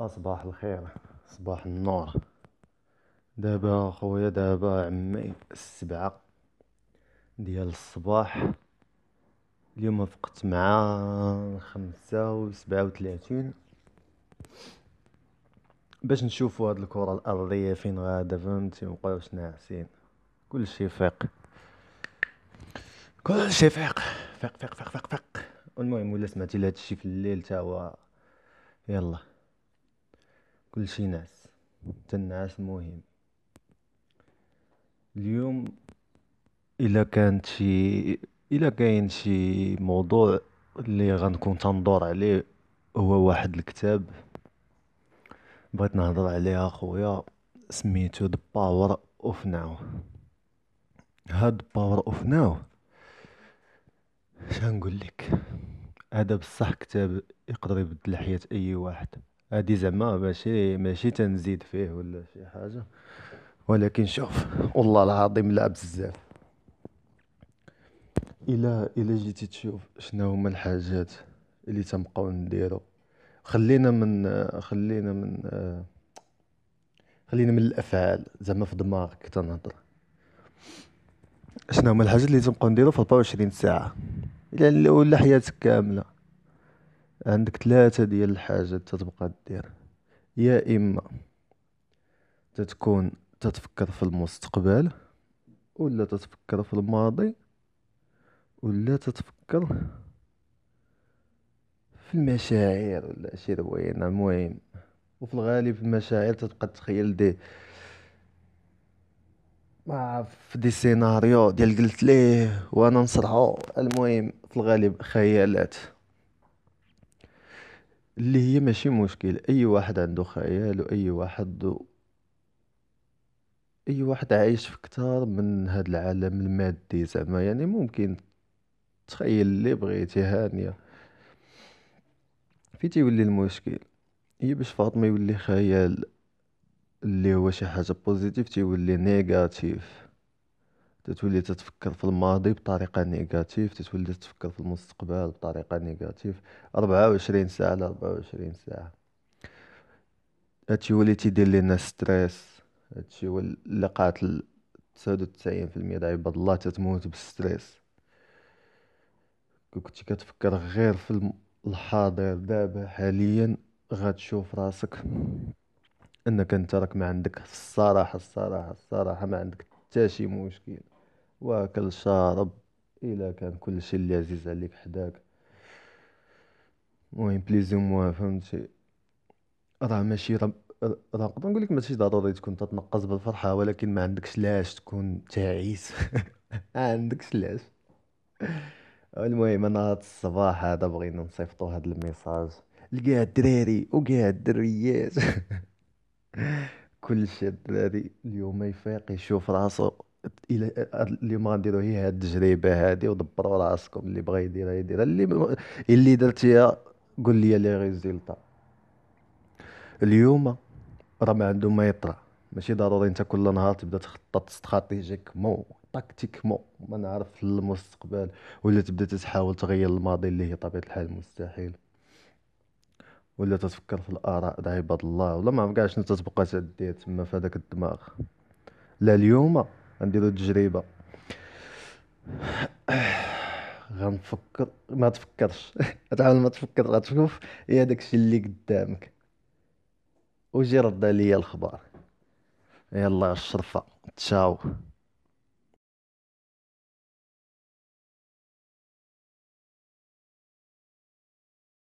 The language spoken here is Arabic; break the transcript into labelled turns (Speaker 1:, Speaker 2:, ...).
Speaker 1: أصباح الخير صباح النور. دابا خويا دابا عمي السبعة ديال الصباح. اليوم فقت مع خمسة وسبعة وثلاثين. باش نشوفو هاد الكرة الأرضية فين غادا فهمتي مبقاوش ناعسين. كلشي فيق. كلشي فيق. فيق فيق فيق فيق فيق. المهم ولا سمعتي لهادشي في الليل تا يلا. كلشي ناعس حتى النعاس مهم. اليوم إلا كانت شي إلا كاين شي موضوع اللي غنكون تندور عليه هو واحد الكتاب بغيت نهضر عليه اخويا سميتو The Power of Now. هاد Power of Now شنقول لك هذا بصح كتاب يقدر يبدل حياة أي واحد. هادي زعما ماشي ماشي تنزيد فيه ولا شي حاجة. ولكن شوف والله العظيم لا بزاف. إلا إلا جيتي تشوف شنو هما الحاجات اللي تنبقاو نديرو. خلينا من خلينا من خلينا من الأفعال زعما في دماغك تنهضر. شنو هما الحاجات اللي تنبقاو نديرو في 24 ساعة؟ إلا ولا حياتك كاملة. عندك ثلاثة ديال الحاجات تتبقى دير. يا إما تتكون تتفكر في المستقبل ولا تتفكر في الماضي ولا تتفكر في المشاعر ولا شي روينة. المهم وفي الغالب المشاعر تتبقى تخيل دي ما في دي سيناريو ديال قلت ليه وأنا نصرعو المهم في الغالب خيالات. اللي هي ماشي مشكل. أي واحد عنده خيال وأي واحد أي واحد عايش في كتار من هاد العالم المادي زعما. يعني ممكن تخيل اللي بغيتي هانية. في تيولي المشكل. هي باش فاطمة يولي خيال اللي هو شي حاجة positif تيولي négatif تتولي تتفكر في الماضي بطريقة négatif تتولي تتفكر في المستقبل بطريقة négatif. ربعة وعشرين ساعة على ربعة وعشرين ساعة. هادشي هو اللي تيدير لينا stress. هادشي هو اللي قاتل تسعود وتسعين في المية عباد الله تتموت بال stress كون كنتي كتفكر غير في الحاضر دابا حاليا غتشوف راسك إنك أنت راك ما عندك الصراحة الصراحة الصراحة ما عندك حتى شي مشكل. واكل شارب إلا كان كلشي اللي عزيز عليك حداك. المهم بليزي موا فهمتي؟ راه ماشي راه راه نقدر نقول لك ماشي ضروري تكون تتنقص بالفرحة ولكن ما عندكش لاش تكون تعيس. ما عندكش لاش. المهم أنا هاد الصباح هذا بغينا نصيفطو هاد ال message. لكاع الدراري وكاع الدريات. كلشي الدراري اليوم يفيق يشوف راسو. إلى اليوم غنديرو هي هاد التجربة هادي ودبروا راسكم اللي بغا يديرها يديرها اللي اللي درتيها قول لي les résultats اليوم راه ما عنده ما يطرا. ماشي ضروري انت كل نهار تبدا تخطط استراتيجيكمون تاكتيكمون ما نعرف للمستقبل ولا تبدا تحاول تغير الماضي اللي هي طبيعة الحال مستحيل ولا تتفكر في الآراء د عباد الله. ولا ما عرف شنو تتبقى تدير تما في هذاك الدماغ. لا اليوم غنديرو تجربة غنفكر ما تفكرش. غتحاول ما تفكر غتشوف هي داكشي اللي قدامك. وجي رد عليا الخبار يلا الشرفة. تشاو.